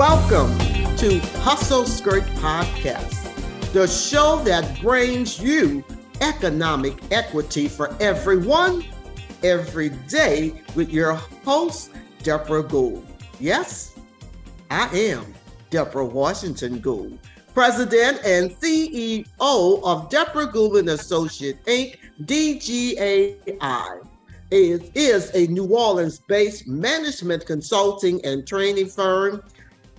Welcome to Hustle Skirt Podcast, the show that brings you economic equity for everyone every day with your host, Deborah Gould. Yes, I am Deborah Washington Gould, President and CEO of Deborah Gould and Associate Inc., DGAI. It is a New Orleans-based management consulting and training firm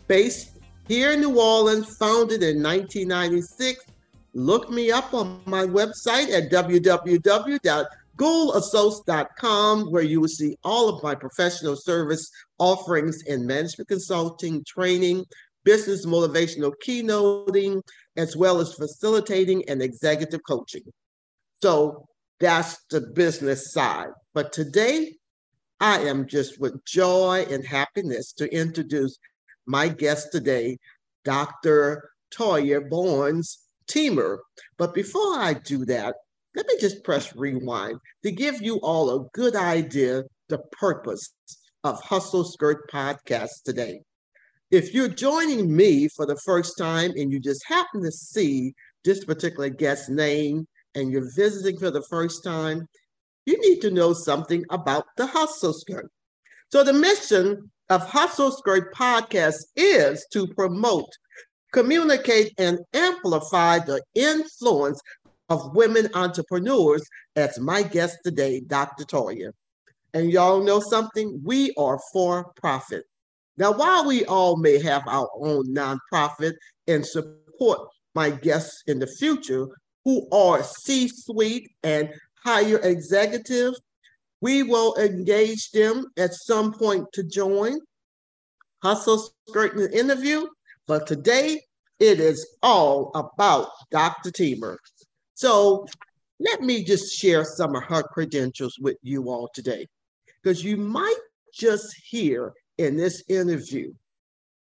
based here in New Orleans, founded in 1996. Look me up on my website at www.gouldassociates.com, where you will see all of my professional service offerings in management consulting, training, business motivational keynoting, as well as facilitating and executive coaching. So that's the business side. But today, I am just with joy and happiness to introduce my guest today, Dr. Toya Barnes Teamer. But before I do that, let me just press rewind to give you all a good idea the purpose of Hustle Skirt podcast today. If you're joining me for the first time and you just happen to see this particular guest name and you're visiting for the first time, you need to know something about the Hustle Skirt. So the mission of Hustle Skirt podcast is to promote, communicate, and amplify the influence of women entrepreneurs as my guest today, Dr. Toya. And y'all know something? We are for profit. Now, while we all may have our own nonprofit and support my guests in the future who are C suite and higher executive we will engage them at some point to join Hustle Skirting interview, but today it is all about Dr. Teamer. So let me just share some of her credentials with you all today, because you might just hear in this interview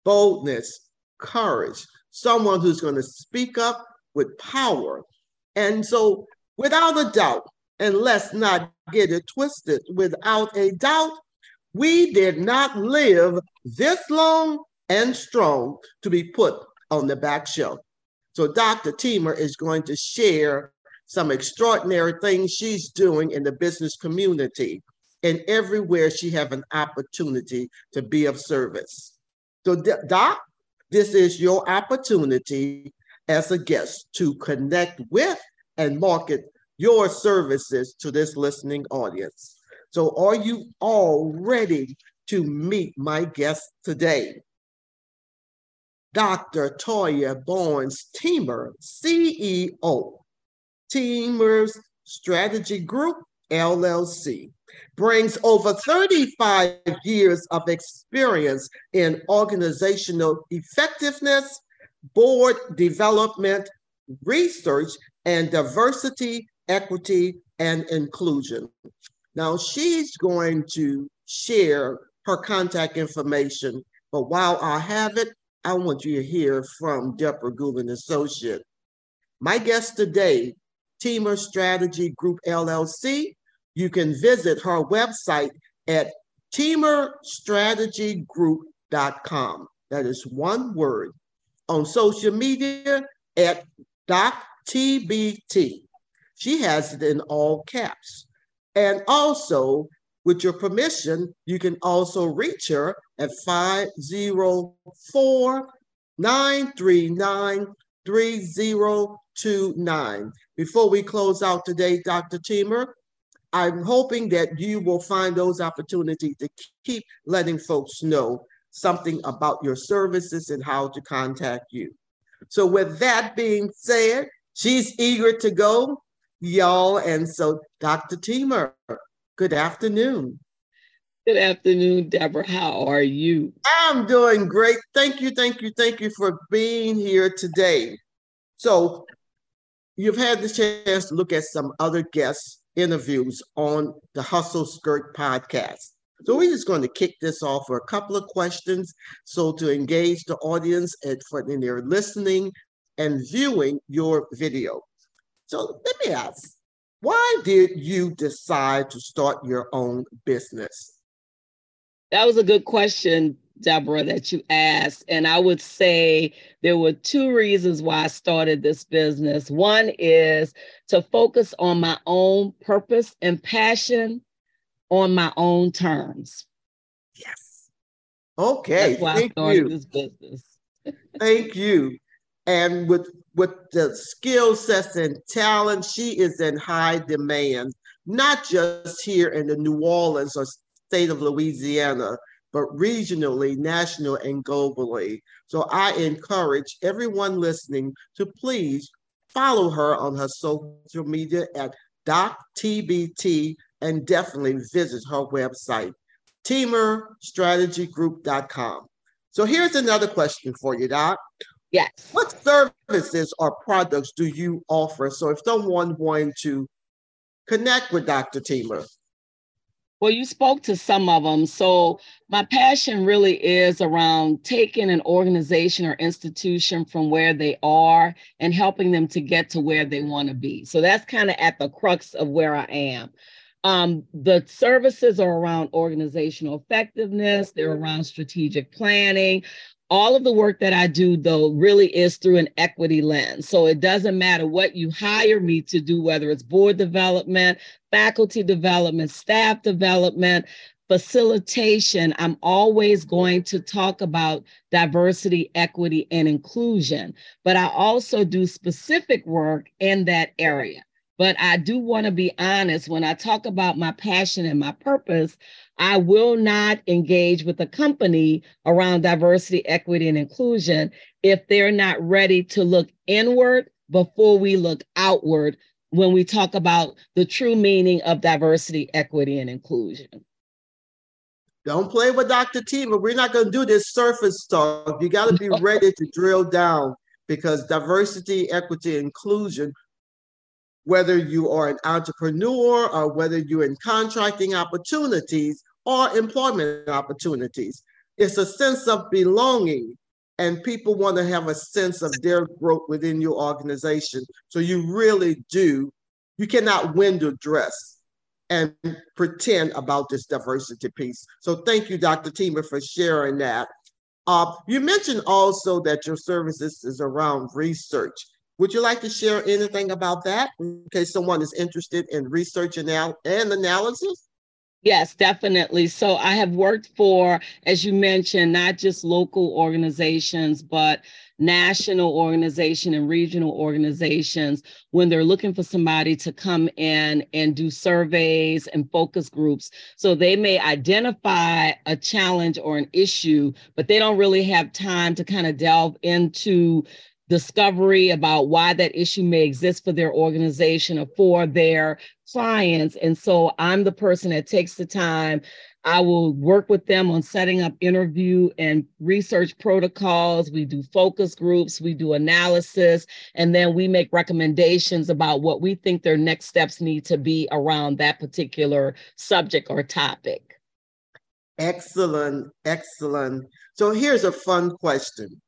boldness, courage, someone who's going to speak up with power. And so, without a doubt, and let's not get it twisted. Without a doubt, we did not live this long and strong to be put on the back shelf. So Dr. Teamer is going to share some extraordinary things she's doing in the business community and everywhere she have an opportunity to be of service. So Doc, this is your opportunity as a guest to connect with and market your services to this listening audience. So, are you all ready to meet my guest today? Dr. Toya Barnes Teamer, CEO, Teamer's Strategy Group, LLC, brings over 35 years of experience in organizational effectiveness, board development, research, and diversity equity, and inclusion. Now, she's going to share her contact information, but while I have it, I want you to hear from Deborah Gould Associate. My guest today, Teamer Strategy Group LLC. You can visit her website at teamerstrategygroup.com. That is one word. On social media at DocTBT. She has it in all caps. And also, with your permission, you can also reach her at 504 939 3029. Before we close out today, Dr. Teamer, I'm hoping that you will find those opportunities to keep letting folks know something about your services and how to contact you. So, with that being said, she's eager to go y'all. And so, Dr. Teamer, good afternoon. Good afternoon, Deborah. How are you? I'm doing great. Thank you, thank you, thank you for being here today. So, you've had the chance to look at some other guest interviews on the Hustle Skirt podcast. So we're just going to kick this off for a couple of questions. So to engage the audience and for in their listening and viewing your video. So let me ask, why did you decide to start your own business? That was a good question, Deborah, that you asked. And I would say there were two reasons why I started this business. One is to focus on my own purpose and passion on my own terms. Yes. Okay. That's why Thank I started you. this business. Thank you. And with with the skill sets and talent, she is in high demand, not just here in the New Orleans or state of Louisiana, but regionally, national, and globally. So I encourage everyone listening to please follow her on her social media at DocTBT and definitely visit her website, teamerstrategygroup.com. So here's another question for you, Doc. Yes. What services or products do you offer? So if someone wanting to connect with Dr. Teamer, well, you spoke to some of them. So, my passion really is around taking an organization or institution from where they are and helping them to get to where they want to be. So, that's kind of at the crux of where I am. Um, the services are around organizational effectiveness, they're around strategic planning, all of the work that I do, though, really is through an equity lens. So it doesn't matter what you hire me to do, whether it's board development, faculty development, staff development, facilitation, I'm always going to talk about diversity, equity, and inclusion. But I also do specific work in that area. But I do want to be honest when I talk about my passion and my purpose, I will not engage with a company around diversity, equity, and inclusion if they're not ready to look inward before we look outward when we talk about the true meaning of diversity, equity, and inclusion. Don't play with Dr. T, but We're not going to do this surface talk. You got to be ready to drill down because diversity, equity, inclusion whether you are an entrepreneur or whether you're in contracting opportunities or employment opportunities. It's a sense of belonging, and people want to have a sense of their growth within your organization. So you really do, you cannot window dress and pretend about this diversity piece. So thank you, Dr. Teamer, for sharing that. Uh, you mentioned also that your services is around research. Would you like to share anything about that in case someone is interested in research and, analysis? Yes, definitely. So I have worked for, as you mentioned, not just local organizations, but national organization and regional organizations when they're looking for somebody to come in and do surveys and focus groups. So they may identify a challenge or an issue, but they don't really have time to kind of delve into discovery about why that issue may exist for their organization or for their clients. And so I'm the person that takes the time. I will work with them on setting up interview and research protocols. We do focus groups, we do analysis, and then we make recommendations about what we think their next steps need to be around that particular subject or topic. Excellent, excellent. So here's a fun question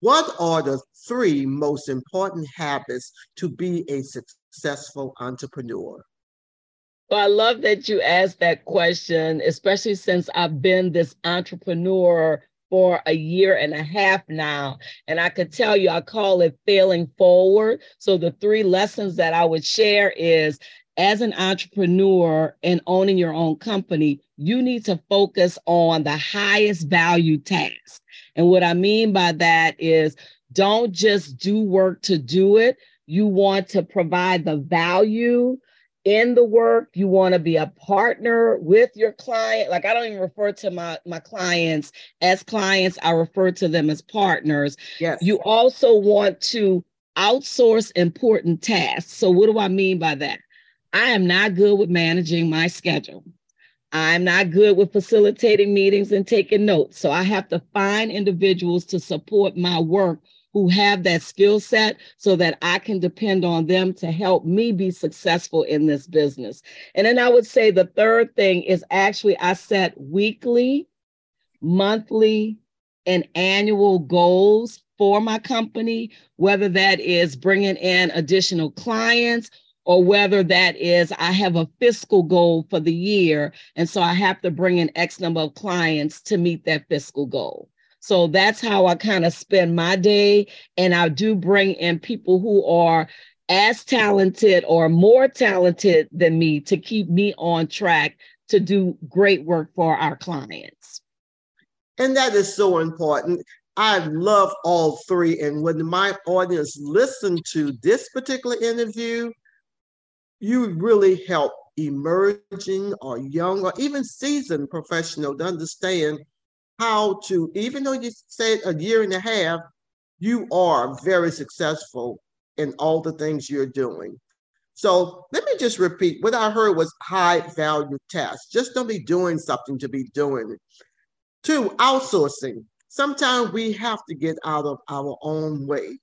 what are the three most important habits to be a successful entrepreneur? Well, I love that you asked that question, especially since I've been this entrepreneur for a year and a half now. And I could tell you, I call it failing forward. So the three lessons that I would share is as an entrepreneur and owning your own company, you need to focus on the highest value task. And what I mean by that is don't just do work to do it. You want to provide the value in the work. You want to be a partner with your client. Like I don't even refer to my, my clients as clients, I refer to them as partners. Yes. You also want to outsource important tasks. So, what do I mean by that? I am not good with managing my schedule. I'm not good with facilitating meetings and taking notes. So I have to find individuals to support my work who have that skill set so that I can depend on them to help me be successful in this business. And then I would say the third thing is actually I set weekly, monthly, and annual goals for my company, whether that is bringing in additional clients or whether that is I have a fiscal goal for the year. And so I have to bring in X number of clients to meet that fiscal goal. So that's how I kind of spend my day. And I do bring in people who are as talented or more talented than me to keep me on track to do great work for our clients. And that is so important. I love all three. And when my audience listen to this particular interview, you really help emerging or young or even seasoned professional to understand how to, even though you said a year and a half, you are very successful in all the things you're doing. So let me just repeat what I heard was high value tasks. Just don't be doing something to be doing. Two, outsourcing. Sometimes we have to get out of our own way.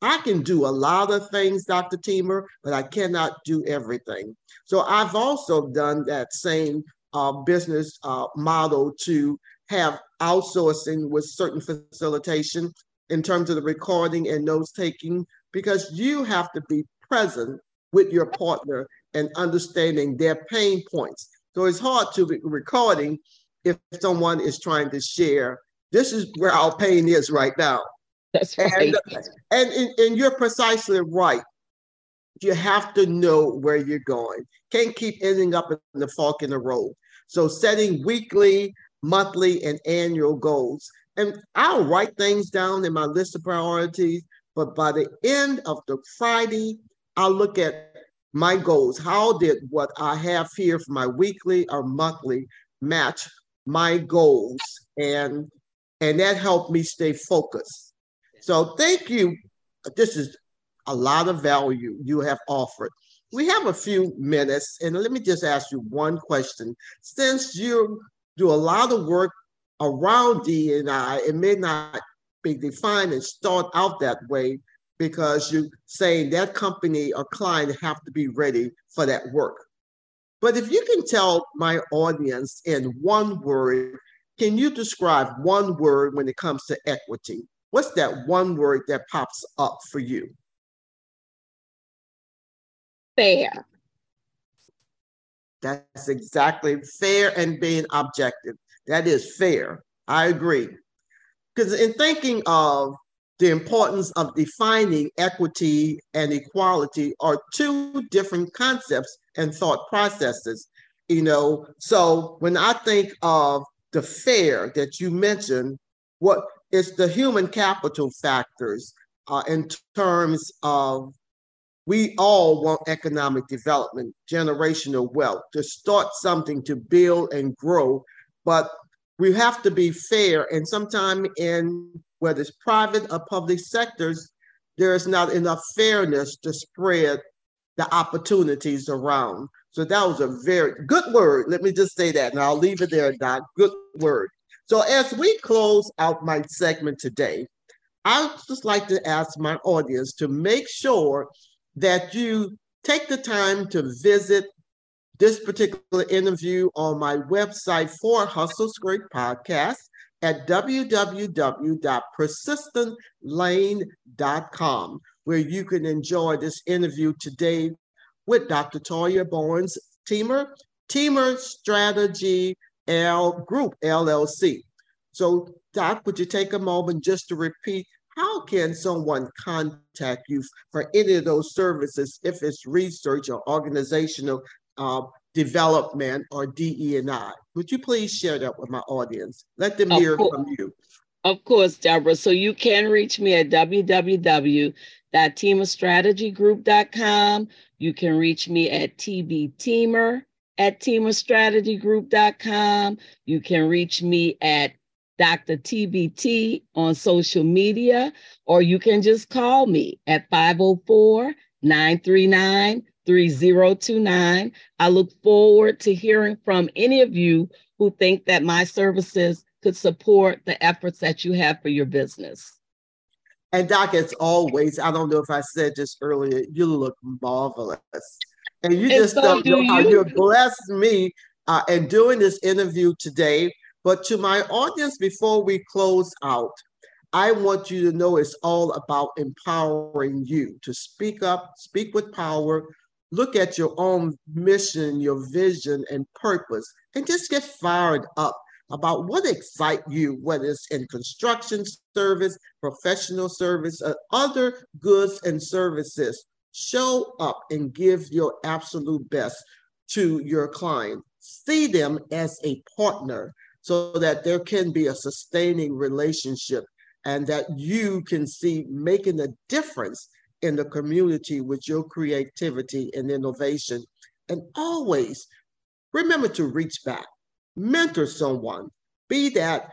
I can do a lot of things, Dr. Teamer, but I cannot do everything. So I've also done that same uh, business uh, model to have outsourcing with certain facilitation in terms of the recording and notes taking because you have to be present with your partner and understanding their pain points. So it's hard to be recording if someone is trying to share. This is where our pain is right now. That's right. And, and, and, you're precisely right. You have to know where you're going. Can't keep ending up in the fork in the road. So setting weekly, monthly, and annual goals. And I'll write things down in my list of priorities but by the end of the Friday, I'll look at my goals. How did what I have here for my weekly or monthly match my goals? And and that helped me stay focused. So thank you. This is a lot of value you have offered. We have a few minutes, and let me just ask you one question. Since you do a lot of work around D&I, it may not be defined and start out that way because you're saying that company or client have to be ready for that work. But if you can tell my audience in one word, can you describe one word when it comes to equity? What's that one word that pops up for you? Fair. That's exactly fair and being objective. That is fair. I agree. Because in thinking of the importance of defining equity and equality are two different concepts and thought processes. You know, so when I think of the fair that you mentioned, what is the human capital factors uh, in terms of we all want economic development, generational wealth, to start something to build and grow, but we have to be fair. And sometimes in whether it's private or public sectors, there is not enough fairness to spread the opportunities around. So that was a very good word. Let me just say that, and I'll leave it there, Doc. Good word. So as we close out my segment today, I'd just like to ask my audience to make sure that you take the time to visit this particular interview on my website for Hustle Great Podcast at www.persistentlane.com, where you can enjoy this interview today with Dr. Toya Barnes Teamer, Teamer Strategy L Group LLC. So, Doc, would you take a moment just to repeat how can someone contact you for any of those services if it's research or organizational uh, development or DE&I. Would you please share that with my audience? Let them hear from you. Of course, Deborah. So you can reach me at www.teamerstrategygroup.com. You can reach me at tbteamer at teamerstrategygroup.com. You can reach me at Dr. TBT on social media, or you can just call me at 504 939 3029. I look forward to hearing from any of you who think that my services could support the efforts that you have for your business. And Doc, as always, I don't know if I said this earlier, you look marvelous. And you and just so don't know you. how you blessed me uh, in doing this interview today. But to my audience, before we close out, I want you to know it's all about empowering you to speak up, speak with power, look at your own mission, your vision, and purpose, and just get fired up about what excites you, whether it's in construction service, professional service, or other goods and services. Show up and give your absolute best to your client. See them as a partner so that there can be a sustaining relationship and that you can see making a difference in the community with your creativity and innovation. And always remember to reach back, mentor someone, be that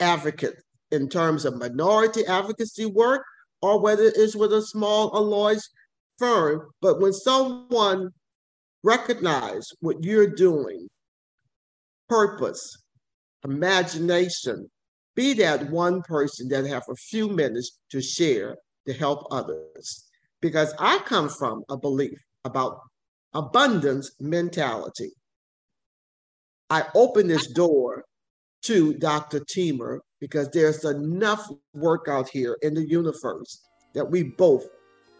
advocate in terms of minority advocacy work or whether it's with a small alloys firm. But when someone recognize what you're doing, purpose, imagination, be that one person that have a few minutes to share to help others. Because I come from a belief about abundance mentality. I open this door to Dr. Teamer because there's enough work out here in the universe that we both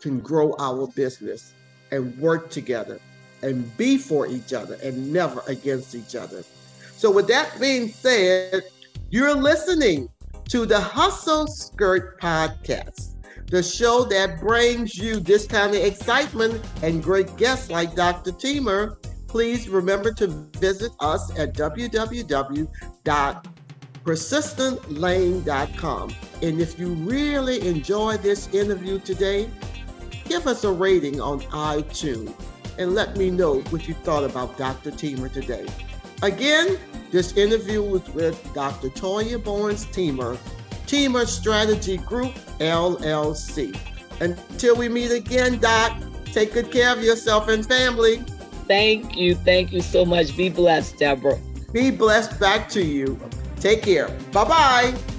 can grow our business and work together and be for each other and never against each other. So, with that being said, you're listening to the Hustle Skirt Podcast, the show that brings you this kind of excitement and great guests like Dr. Teamer. Please remember to visit us at www.persistentlane.com. And if you really enjoy this interview today, give us a rating on iTunes and let me know what you thought about Dr. Teamer today. Again, this interview was with Dr. Toya Barnes Teamer, Teamer Strategy Group, LLC. Until we meet again, Doc, take good care of yourself and family. Thank you. Thank you so much. Be blessed, Deborah. Be blessed back to you. Take care. Bye bye.